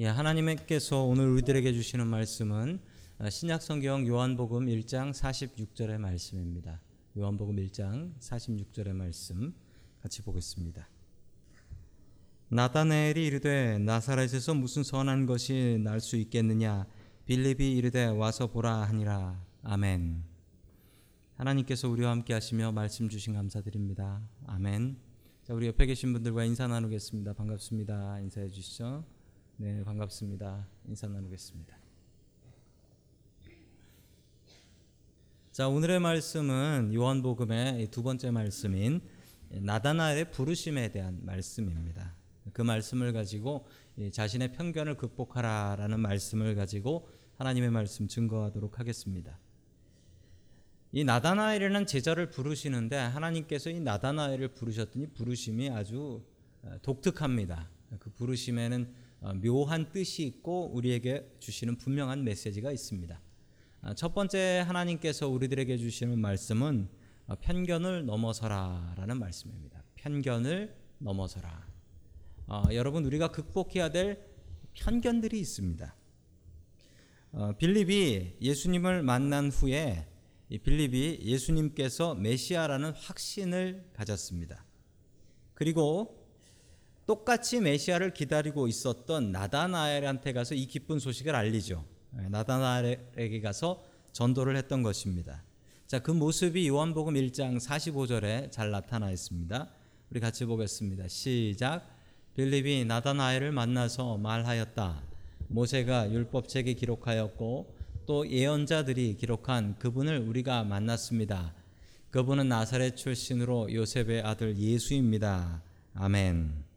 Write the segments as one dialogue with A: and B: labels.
A: 예, 하나님께서 오늘 우리들에게 주시는 말씀은 어, 신약 성경 요한복음 1장 46절의 말씀입니다. 요한복음 1장 46절의 말씀 같이 보겠습니다. 나다나엘이 이르되 나사렛에서 무슨 선한 것이 날 수 있겠느냐 빌립이 이르되 와서 보라 하니라 아멘. 하나님께서 우리와 함께 하시며 말씀 주신 감사드립니다. 아멘. 자, 우리 옆에 계신 분들과 인사 나누겠습니다. 반갑습니다. 인사해 주시죠. 네, 반갑습니다. 인사 나누겠습니다. 자, 오늘의 말씀은 요한복음의 두 번째 말씀인 나다나엘의 부르심에 대한 말씀입니다. 그 말씀을 가지고 자신의 편견을 극복하라라는 말씀을 가지고 하나님의 말씀 증거하도록 하겠습니다. 이 나다나엘이라는 제자를 부르시는데 하나님께서 이 나다나엘을 부르셨더니 부르심이 아주 독특합니다. 그 부르심에는 묘한 뜻이 있고 우리에게 주시는 분명한 메시지가 있습니다. 첫 번째 하나님께서 우리들에게 주시는 말씀은 편견을 넘어서라라는 말씀입니다. 편견을 넘어서라. 어, 여러분 우리가 극복해야 될 편견들이 있습니다. 어, 빌립이 예수님을 만난 후에 이 빌립이 예수님께서 메시아라는 확신을 가졌습니다. 그리고 똑같이 메시아를 기다리고 있었던 나다나엘한테 가서 이 기쁜 소식을 알리죠. 예, 나다나엘에게 가서 전도를 했던 것입니다. 자, 그 모습이 요한복음 1장 45절에 잘 나타나 있습니다. 우리 같이 보겠습니다. 시작. 빌립이 나다나엘을 만나서 말하였다. 모세가 율법책에 기록하였고 또 예언자들이 기록한 그분을 우리가 만났습니다. 그분은 나사렛 출신으로 요셉의 아들 예수입니다. 아멘.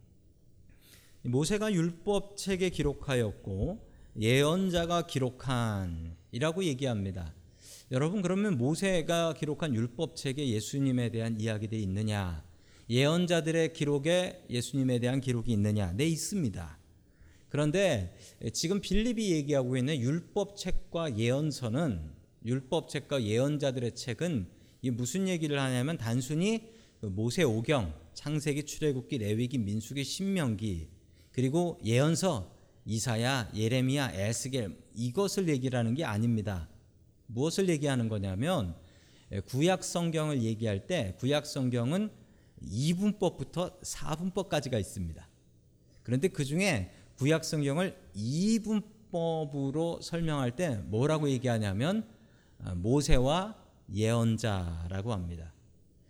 A: 모세가 율법 책에 기록하였고 예언자가 기록한이라고 얘기합니다. 여러분 그러면 모세가 기록한 율법 책에 예수님에 대한 이야기들이 있느냐? 예언자들의 기록에 예수님에 대한 기록이 있느냐? 네 있습니다. 그런데 지금 빌립이 얘기하고 있는 율법 책과 예언서는 율법 책과 예언자들의 책은 이 무슨 얘기를 하냐면 단순히 모세 오경, 창세기, 출애굽기, 레위기, 민수기, 신명기 그리고 예언서 이사야, 예레미야, 에스겔 이것을 얘기하는 게 아닙니다. 무엇을 얘기하는 거냐면 구약 성경을 얘기할 때 구약 성경은 2분법부터 4분법까지가 있습니다. 그런데 그 중에 구약 성경을 2분법으로 설명할 때 뭐라고 얘기하냐면 모세와 예언자라고 합니다.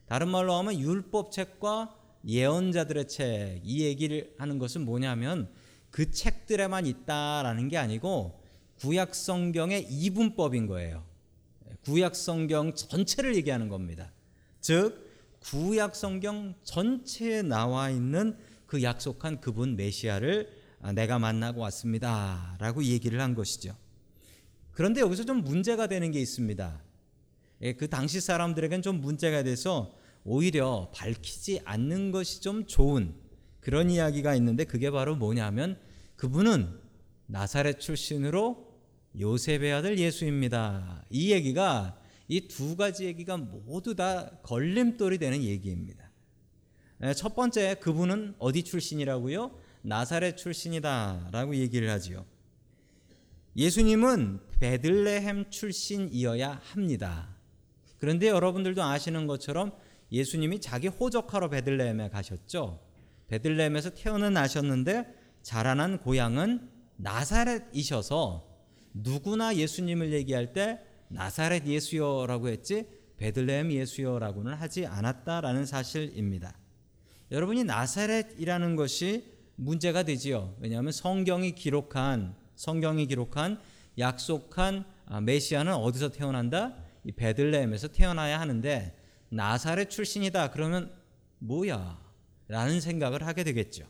A: 다른 말로 하면 율법책과 예언자들의 책 이 얘기를 하는 것은 뭐냐면 그 책들에만 있다라는 게 아니고 구약 성경의 이분법인 거예요. 구약 성경 전체를 얘기하는 겁니다. 즉 구약 성경 전체에 나와 있는 그 약속한 그분 메시아를 내가 만나고 왔습니다라고 얘기를 한 것이죠. 그런데 여기서 좀 문제가 되는 게 있습니다. 예, 그 당시 사람들에겐 좀 문제가 돼서 오히려 밝히지 않는 것이 좀 좋은 그런 이야기가 있는데 그게 바로 뭐냐면 그분은 나사렛 출신으로 요셉의 아들 예수입니다. 이 얘기가 이 두 가지 얘기가 모두 다 걸림돌이 되는 얘기입니다. 예, 첫 번째 그분은 어디 출신이라고요? 나사렛 출신이다라고 얘기를 하지요. 예수님은 베들레헴 출신이어야 합니다. 그런데 여러분들도 아시는 것처럼 예수님이 자기 호적하러 베들레헴에 가셨죠. 베들레헴에서 태어는 나셨는데 자라난 고향은 나사렛이셔서 누구나 예수님을 얘기할 때 나사렛 예수여라고 했지 베들레헴 예수여라고는 하지 않았다라는 사실입니다. 여러분이 나사렛이라는 것이 문제가 되지요. 왜냐하면 성경이 기록한 성경이 기록한 약속한 메시아는 어디서 태어난다? 이 베들레헴에서 태어나야 하는데 나사렛 출신이다. 그러면 뭐야? 라는 생각을 하게 되겠죠.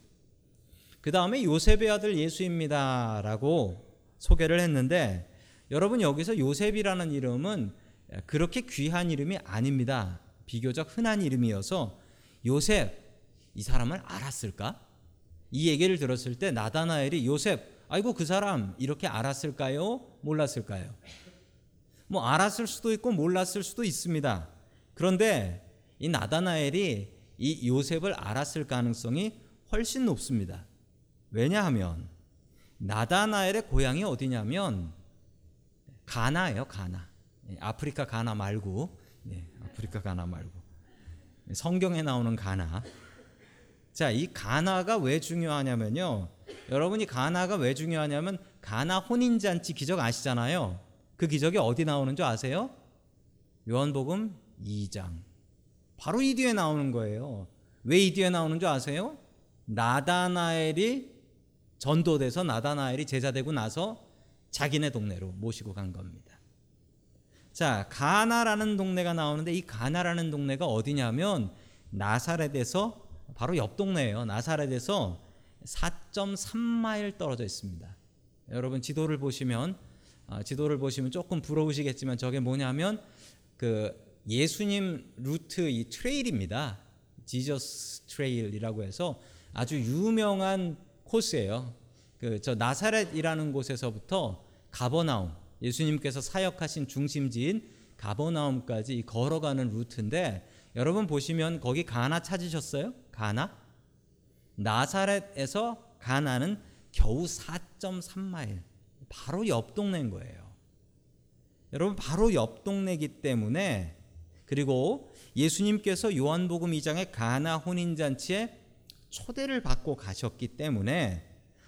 A: 그 다음에 요셉의 아들 예수입니다 라고 소개를 했는데 여러분 여기서 요셉이라는 이름은 그렇게 귀한 이름이 아닙니다. 비교적 흔한 이름이어서 요셉 이 사람을 알았을까? 이 얘기를 들었을 때 나다나엘이 요셉 아이고 그 사람 이렇게 알았을까요? 몰랐을까요? 뭐 알았을 수도 있고 몰랐을 수도 있습니다. 그런데 이 나다나엘이 이 요셉을 알았을 가능성이 훨씬 높습니다. 왜냐하면 나다나엘의 고향이 어디냐면 가나예요, 가나. 예, 아프리카 가나 말고, 네, 아프리카 가나 말고 성경에 나오는 가나. 자, 이 가나가 왜 중요하냐면요. 여러분이 가나가 왜 중요하냐면 가나 혼인 잔치 기적 아시잖아요. 그 기적이 어디 나오는 줄 아세요? 요한복음 2장. 바로 이 뒤에 나오는 거예요. 왜 이 뒤에 나오는 줄 아세요? 나다나엘이 전도돼서 나다나엘이 제자되고 나서 자기네 동네로 모시고 간 겁니다. 자, 가나라는 동네가 나오는데 이 가나라는 동네가 어디냐면 나사렛에서 바로 옆 동네예요. 나사렛에서 4.3마일 떨어져 있습니다. 여러분 지도를 보시면 아, 지도를 보시면 조금 부러우시겠지만 저게 뭐냐면 그 예수님 루트 이 trail입니다. Jesus Trail이라고 해서 아주 유명한 코스예요. 그 저 나사렛이라는 곳에서부터 가버나움 예수님께서 사역하신 중심지인 가버나움까지 걸어가는 루트인데 여러분 보시면 거기 가나 찾으셨어요? 가나? 나사렛에서 가나는 겨우 4.3마일. 바로 옆 동네인 거예요. 여러분 바로 옆 동네이기 때문에 그리고 예수님께서 요한복음 2장의 가나 혼인 잔치에 초대를 받고 가셨기 때문에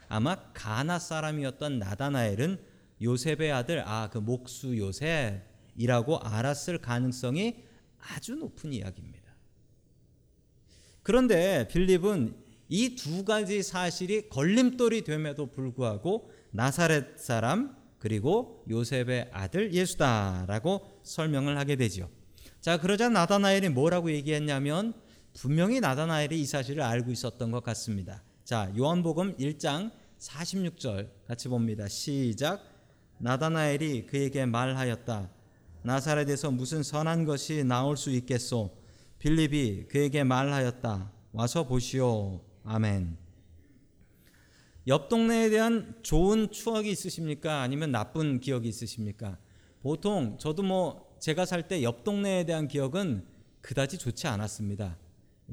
A: 아마 가나 사람이었던 나다나엘은 요셉의 아들 아 그 목수 요셉이라고 알았을 가능성이 아주 높은 이야기입니다. 그런데 빌립은 이 두 가지 사실이 걸림돌이 됨에도 불구하고 나사렛 사람 그리고 요셉의 아들 예수다라고 설명을 하게 되죠. 자, 그러자 나다나엘이 뭐라고 얘기했냐면 분명히 나다나엘이 이 사실을 알고 있었던 것 같습니다. 자, 요한복음 1장 46절 같이 봅니다. 시작. 나다나엘이 그에게 말하였다. 나사렛에서 무슨 선한 것이 나올 수 있겠소? 빌립이 그에게 말하였다. 와서 보시오. 아멘. 옆 동네에 대한 좋은 추억이 있으십니까? 아니면 나쁜 기억이 있으십니까? 보통 저도 뭐 제가 살 때 옆 동네에 대한 기억은 그다지 좋지 않았습니다.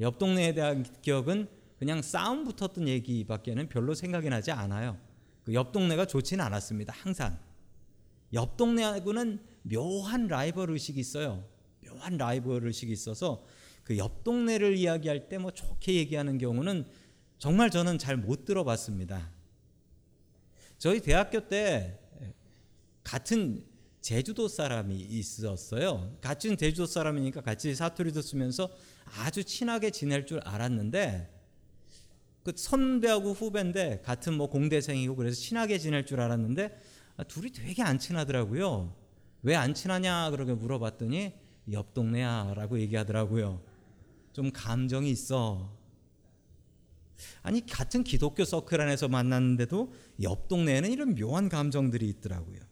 A: 옆 동네에 대한 기억은 그냥 싸움 붙었던 얘기밖에는 별로 생각이 나지 않아요. 그 옆 동네가 좋지는 않았습니다. 항상 옆 동네하고는 묘한 라이벌 의식이 있어요. 묘한 라이벌 의식이 있어서 그 옆 동네를 이야기할 때 뭐 좋게 얘기하는 경우는 정말 저는 잘 못 들어봤습니다. 저희 대학교 때 같은 제주도 사람이 있었어요. 같은 제주도 사람이니까 같이 사투리도 쓰면서 아주 친하게 지낼 줄 알았는데 그 선배하고 후배인데 같은 뭐 공대생이고 그래서 친하게 지낼 줄 알았는데 둘이 되게 안 친하더라고요. 왜 안 친하냐 그러게 물어봤더니 옆 동네야라고 얘기하더라고요. 좀 감정이 있어. 아니 같은 기독교 서클 안에서 만났는데도 옆 동네에는 이런 묘한 감정들이 있더라고요.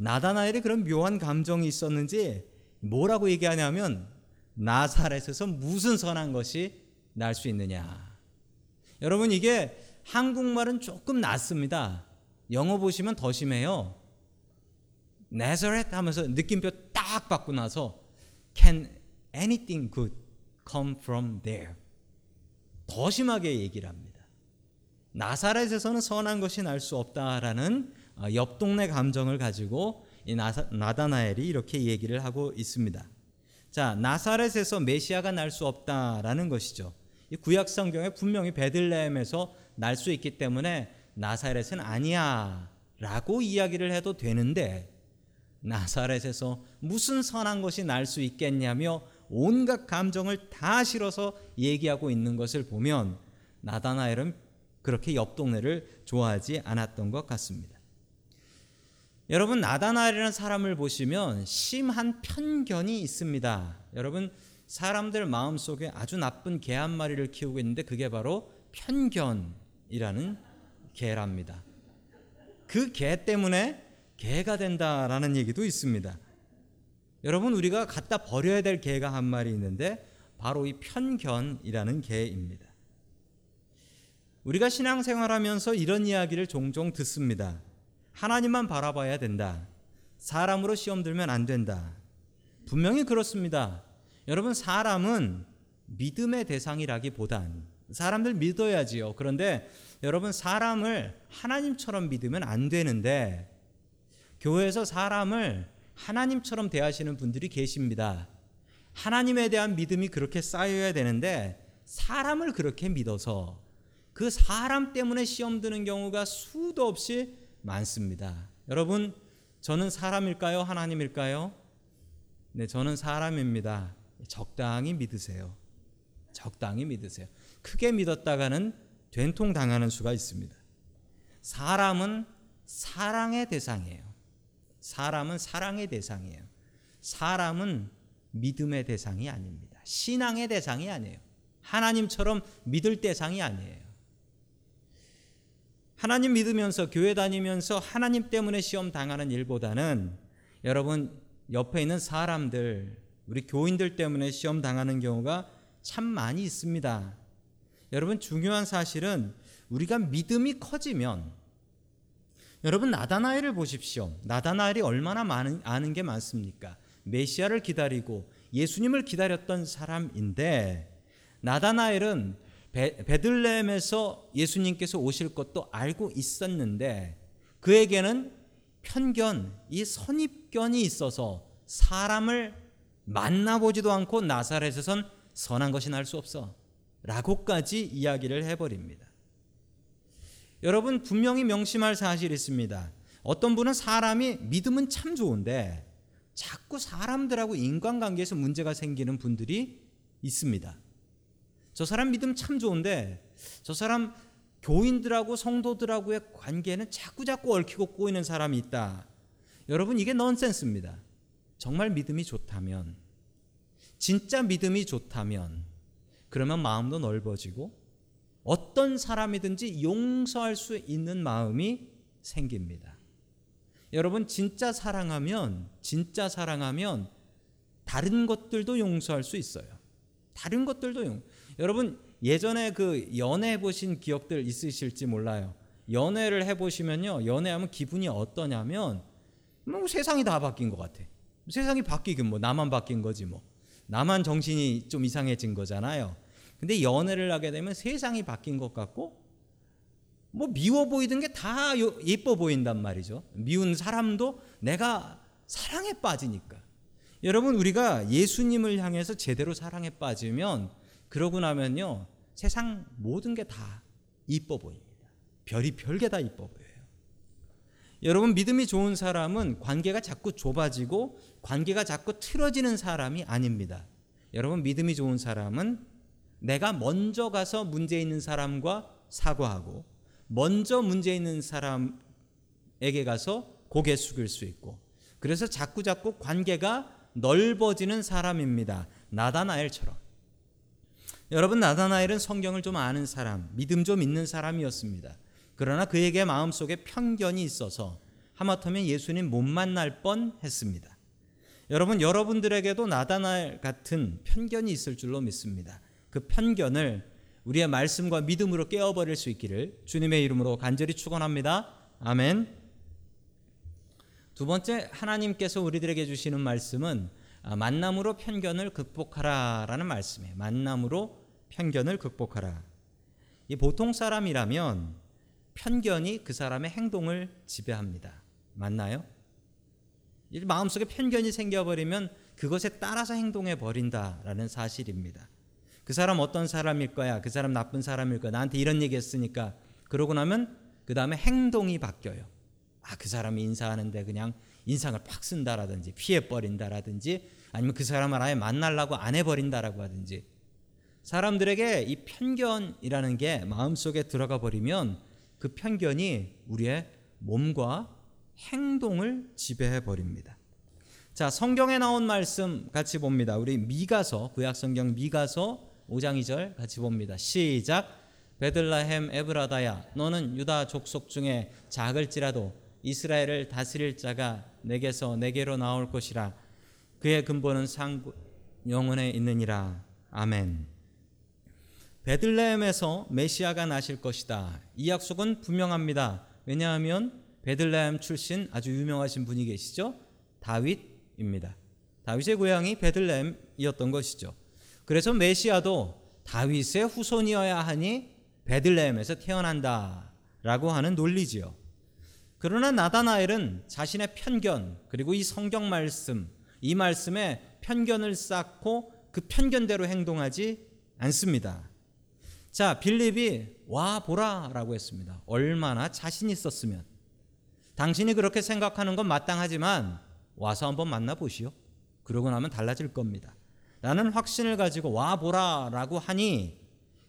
A: 나다나엘이 그런 묘한 감정이 있었는지 뭐라고 얘기하냐면 나사렛에서 무슨 선한 것이 날 수 있느냐. 여러분 이게 한국말은 조금 낫습니다. 영어 보시면 더 심해요. Nazareth 하면서 느낌표 딱 받고 나서 Can anything good come from there? 더 심하게 얘기를 합니다. 나사렛에서는 선한 것이 날 수 없다라는 옆 동네 감정을 가지고 이 나사, 나다나엘이 이렇게 얘기를 하고 있습니다. 자, 나사렛에서 메시아가 날 수 없다라는 것이죠. 이 구약 성경에 분명히 베들레헴에서 날 수 있기 때문에 나사렛은 아니야라고 이야기를 해도 되는데 나사렛에서 무슨 선한 것이 날 수 있겠냐며 온갖 감정을 다 실어서 얘기하고 있는 것을 보면 나다나엘은 그렇게 옆 동네를 좋아하지 않았던 것 같습니다. 여러분 나다나엘이라는 사람을 보시면 심한 편견이 있습니다. 여러분 사람들 마음속에 아주 나쁜 개 한 마리를 키우고 있는데 그게 바로 편견이라는 개랍니다. 그 개 때문에 개가 된다라는 얘기도 있습니다. 여러분 우리가 갖다 버려야 될 개가 한 마리 있는데 바로 이 편견이라는 개입니다. 우리가 신앙생활하면서 이런 이야기를 종종 듣습니다. 하나님만 바라봐야 된다. 사람으로 시험 들면 안 된다. 분명히 그렇습니다. 여러분 사람은 믿음의 대상이라기보단 사람들 믿어야지요. 그런데 여러분 사람을 하나님처럼 믿으면 안 되는데 교회에서 사람을 하나님처럼 대하시는 분들이 계십니다. 하나님에 대한 믿음이 그렇게 쌓여야 되는데 사람을 그렇게 믿어서 그 사람 때문에 시험 드는 경우가 수도 없이 많습니다. 여러분, 저는 사람일까요? 하나님일까요? 네, 저는 사람입니다. 적당히 믿으세요. 적당히 믿으세요. 크게 믿었다가는 된통 당하는 수가 있습니다. 사람은 사랑의 대상이에요. 사람은 사랑의 대상이에요. 사람은 믿음의 대상이 아닙니다. 신앙의 대상이 아니에요. 하나님처럼 믿을 대상이 아니에요. 하나님 믿으면서 교회 다니면서 하나님 때문에 시험 당하는 일보다는 여러분 옆에 있는 사람들 우리 교인들 때문에 시험 당하는 경우가 참 많이 있습니다. 여러분 중요한 사실은 우리가 믿음이 커지면 여러분 나다나엘을 보십시오. 나다나엘이 얼마나 많은 아는 게 많습니까? 메시아를 기다리고 예수님을 기다렸던 사람인데 나다나엘은 베, 베들레헴에서 예수님께서 오실 것도 알고 있었는데 그에게는 편견, 이 선입견이 있어서 사람을 만나보지도 않고 나사렛에선 선한 것이 날 수 없어. 라고까지 이야기를 해버립니다. 여러분 분명히 명심할 사실이 있습니다. 어떤 분은 사람이 믿음은 참 좋은데 자꾸 사람들하고 인간관계에서 문제가 생기는 분들이 있습니다. 저 사람 믿음 참 좋은데 저 사람 교인들하고 성도들하고의 관계는 자꾸 자꾸 얽히고 꼬이는 사람이 있다. 여러분 이게 넌센스입니다. 정말 믿음이 좋다면 진짜 믿음이 좋다면 그러면 마음도 넓어지고 어떤 사람이든지 용서할 수 있는 마음이 생깁니다. 여러분 진짜 사랑하면 진짜 사랑하면 다른 것들도 용서할 수 있어요. 다른 것들도 용. 여러분 예전에 그 연애 보신 기억들 있으실지 몰라요. 연애를 해 보시면요. 연애하면 기분이 어떠냐면 뭐 세상이 다 바뀐 것 같아. 세상이 바뀌긴 뭐 나만 바뀐 거지 뭐. 나만 정신이 좀 이상해진 거잖아요. 근데 연애를 하게 되면 세상이 바뀐 것 같고 뭐 미워 보이던 게 다 예뻐 보인단 말이죠. 미운 사람도 내가 사랑에 빠지니까. 여러분 우리가 예수님을 향해서 제대로 사랑에 빠지면 그러고 나면요 세상 모든 게 다 이뻐 보입니다. 별이 별게 다 이뻐 보여요. 여러분 믿음이 좋은 사람은 관계가 자꾸 좁아지고 관계가 자꾸 틀어지는 사람이 아닙니다. 여러분 믿음이 좋은 사람은 내가 먼저 가서 문제 있는 사람과 사과하고 먼저 문제 있는 사람에게 가서 고개 숙일 수 있고 그래서 자꾸 자꾸 관계가 넓어지는 사람입니다. 나다나엘처럼. 여러분 나다나엘은 성경을 좀 아는 사람, 믿음 좀 있는 사람이었습니다. 그러나 그에게 마음속에 편견이 있어서 하마터면 예수님 못 만날 뻔 했습니다. 여러분 여러분들에게도 나다나엘 같은 편견이 있을 줄로 믿습니다. 그 편견을 우리의 말씀과 믿음으로 깨어버릴 수 있기를 주님의 이름으로 간절히 축원합니다. 아멘. 두 번째 하나님께서 우리들에게 주시는 말씀은 아, 만남으로 편견을 극복하라라는 말씀이에요. 만남으로 편견을 극복하라. 이 보통 사람이라면 편견이 그 사람의 행동을 지배합니다. 맞나요? 마음속에 편견이 생겨버리면 그것에 따라서 행동해 버린다라는 사실입니다. 그 사람 어떤 사람일 거야? 그 사람 나쁜 사람일 거야? 나한테 이런 얘기 했으니까. 그러고 나면 그 다음에 행동이 바뀌어요. 아, 그 사람이 인사하는데 그냥 인상을 팍 쓴다라든지 피해버린다라든지 아니면 그 사람을 아예 만나려고 안 해버린다라고 하든지 사람들에게 이 편견이라는 게 마음속에 들어가 버리면 그 편견이 우리의 몸과 행동을 지배해 버립니다. 자, 성경에 나온 말씀 같이 봅니다. 우리 미가서 구약 성경 미가서 5장 2절 같이 봅니다. 시작. 베들라헴 에브라다야 너는 유다 족속 중에 작을지라도 이스라엘을 다스릴 자가 내게서 내게로 나올 것이라 그의 근본은 상 영원에 있느니라 아멘. 베들레헴에서 메시아가 나실 것이다. 이 약속은 분명합니다. 왜냐하면 베들레헴 출신 아주 유명하신 분이 계시죠? 다윗입니다. 다윗의 고향이 베들레헴이었던 것이죠. 그래서 메시아도 다윗의 후손이어야 하니 베들레헴에서 태어난다라고 하는 논리지요. 그러나 나다나엘은 자신의 편견 그리고 이 성경 말씀 이 말씀에 편견을 쌓고 그 편견대로 행동하지 않습니다. 자, 빌립이 와 보라라고 했습니다. 얼마나 자신 있었으면 당신이 그렇게 생각하는 건 마땅하지만 와서 한번 만나 보시오. 그러고 나면 달라질 겁니다. 라는 확신을 가지고 와 보라라고 하니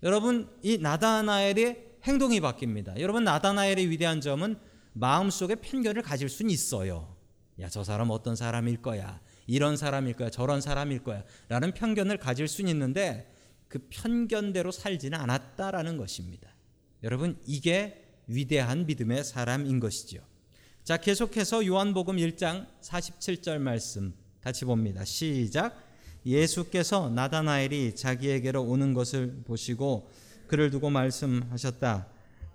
A: 여러분 이 나다나엘의 행동이 바뀝니다. 여러분 나다나엘의 위대한 점은 마음속에 편견을 가질 수는 있어요. 야, 저 사람 어떤 사람일 거야. 이런 사람일 거야. 저런 사람일 거야. 라는 편견을 가질 수는 있는데 그 편견대로 살지는 않았다라는 것입니다. 여러분, 이게 위대한 믿음의 사람인 것이죠. 자, 계속해서 요한복음 1장 47절 말씀 같이 봅니다. 시작. 예수께서 나다나엘이 자기에게로 오는 것을 보시고 그를 두고 말씀하셨다.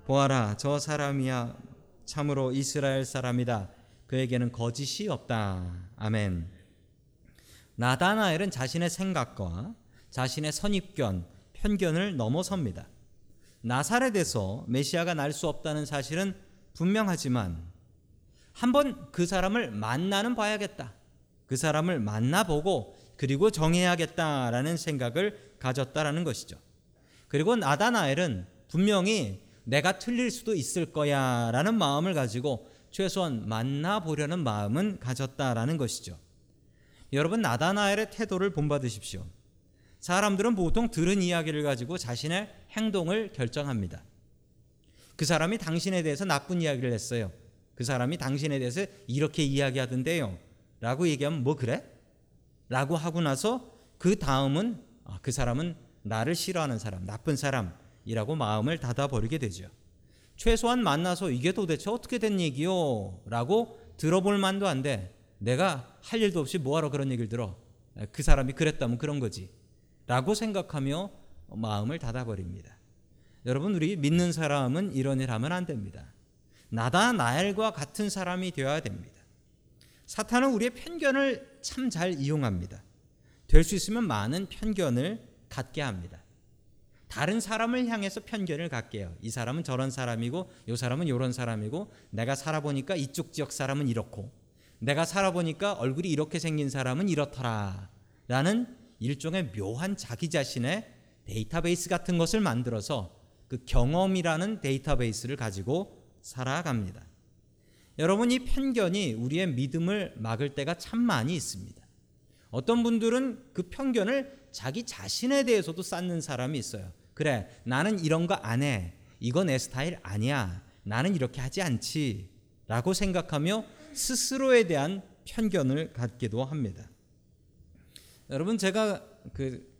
A: 보아라, 저 사람이야 참으로 이스라엘 사람이다. 그에게는 거짓이 없다. 아멘. 나다나엘은 자신의 생각과 자신의 선입견, 편견을 넘어섭니다. 나사렛에서 메시아가 날 수 없다는 사실은 분명하지만 한번 그 사람을 만나는 봐야겠다. 그 사람을 만나보고 그리고 정해야겠다라는 생각을 가졌다라는 것이죠. 그리고 나다나엘은 분명히 내가 틀릴 수도 있을 거야 라는 마음을 가지고 최소한 만나보려는 마음은 가졌다라는 것이죠. 여러분 나다나엘의 태도를 본받으십시오. 사람들은 보통 들은 이야기를 가지고 자신의 행동을 결정합니다. 그 사람이 당신에 대해서 나쁜 이야기를 했어요. 그 사람이 당신에 대해서 이렇게 이야기하던데요. 라고 얘기하면 뭐 그래? 라고 하고 나서 그 다음은 아, 그 사람은 나를 싫어하는 사람, 나쁜 사람 이라고 마음을 닫아버리게 되죠. 최소한 만나서 이게 도대체 어떻게 된 얘기요? 라고 들어볼 만도 한데 내가 할 일도 없이 뭐하러 그런 얘기를 들어? 그 사람이 그랬다면 그런 거지. 라고 생각하며 마음을 닫아버립니다. 여러분, 우리 믿는 사람은 이런 일 하면 안 됩니다. 나다 나엘과 같은 사람이 되어야 됩니다. 사탄은 우리의 편견을 참 잘 이용합니다. 될 수 있으면 많은 편견을 갖게 합니다. 다른 사람을 향해서 편견을 갖게 해요. 이 사람은 저런 사람이고, 이 사람은 이런 사람이고, 내가 살아보니까 이쪽 지역 사람은 이렇고, 내가 살아보니까 얼굴이 이렇게 생긴 사람은 이렇더라. 라는 일종의 묘한 자기 자신의 데이터베이스 같은 것을 만들어서 그 경험이라는 데이터베이스를 가지고 살아갑니다. 여러분 이 편견이 우리의 믿음을 막을 때가 참 많이 있습니다. 어떤 분들은 그 편견을 자기 자신에 대해서도 쌓는 사람이 있어요. 그래, 나는 이런 거 안 해. 이거 내 스타일 아니야. 나는 이렇게 하지 않지. 라고 생각하며 스스로에 대한 편견을 갖기도 합니다. 여러분 제가 그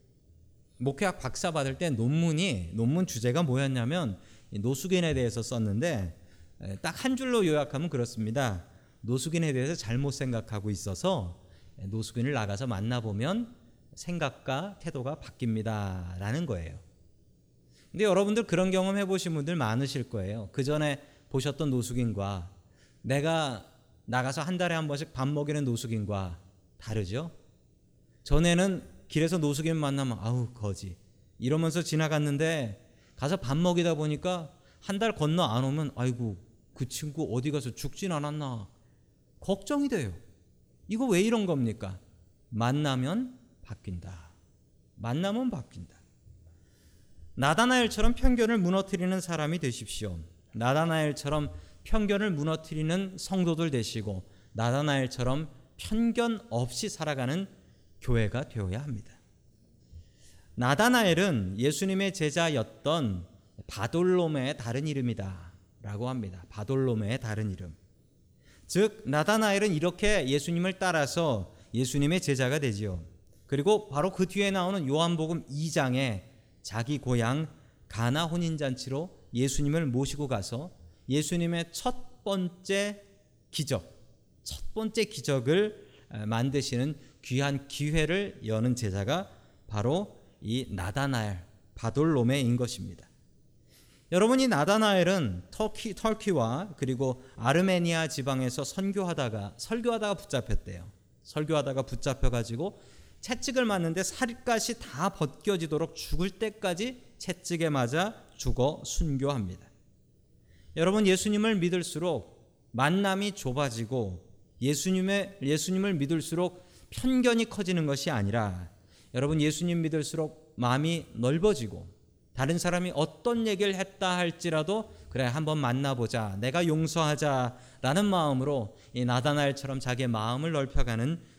A: 목회학 박사 받을 때 논문이 논문 주제가 뭐였냐면 노숙인에 대해서 썼는데 딱 한 줄로 요약하면 그렇습니다. 노숙인에 대해서 잘못 생각하고 있어서 노숙인을 나가서 만나보면 생각과 태도가 바뀝니다 라는 거예요. 근데 여러분들 그런 경험 해보신 분들 많으실 거예요. 그 전에 보셨던 노숙인과 내가 나가서 한 달에 한 번씩 밥 먹이는 노숙인과 다르죠? 전에는 길에서 노숙인 만나면 아우 거지 이러면서 지나갔는데 가서 밥 먹이다 보니까 한 달 건너 안 오면 아이고 그 친구 어디 가서 죽진 않았나 걱정이 돼요. 이거 왜 이런 겁니까? 만나면 바뀐다. 만나면 바뀐다. 나다나엘처럼 편견을 무너뜨리는 사람이 되십시오. 나다나엘처럼 편견을 무너뜨리는 성도들 되시고 나다나엘처럼 편견 없이 살아가는 교회가 되어야 합니다. 나다나엘은 예수님의 제자였던 바돌롬의 다른 이름이다. 라고 합니다. 바돌롬의 다른 이름. 즉, 나다나엘은 이렇게 예수님을 따라서 예수님의 제자가 되지요. 그리고 바로 그 뒤에 나오는 요한복음 2장에 자기 고향 가나 혼인잔치로 예수님을 모시고 가서 예수님의 첫 번째 기적, 첫 번째 기적을 만드시는 귀한 기회를 여는 제자가 바로 이 나다나엘 바돌로메인 것입니다. 여러분 이 나다나엘은 터키 터키와 그리고 아르메니아 지방에서 선교하다가 설교하다가 붙잡혔대요. 설교하다가 붙잡혀 가지고 채찍을 맞는데 살갗이 다 벗겨지도록 죽을 때까지 채찍에 맞아 죽어 순교합니다. 여러분 예수님을 믿을수록 만남이 좁아지고 예수님의 예수님을 믿을수록 편견이 커지는 것이 아니라 여러분 예수님 믿을수록 마음이 넓어지고 다른 사람이 어떤 얘기를 했다 할지라도 그래 한번 만나보자 내가 용서하자라는 마음으로 이 나다나엘처럼 자기의 마음을 넓혀가는